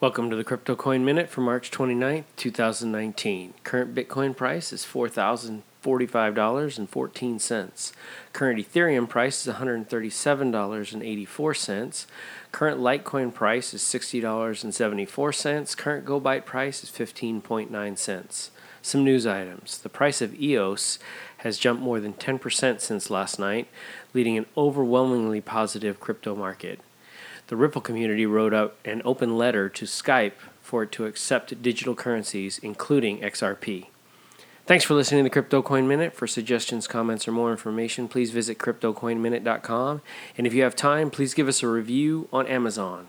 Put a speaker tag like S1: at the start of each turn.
S1: Welcome to the Crypto Coin Minute for March 29th, 2019. Current Bitcoin price is $4,045.14. Current Ethereum price is $137.84. Current Litecoin price is $60.74. Current GoByte price is 15.9 cents. Some news items. The price of EOS has jumped more than 10% since last night, leading an overwhelmingly positive crypto market. The Ripple community wrote out an open letter to Skype for it to accept digital currencies, including XRP. Thanks for listening to Crypto Coin Minute. For suggestions, comments, or more information, please visit CryptoCoinMinute.com. And if you have time, please give us a review on Amazon.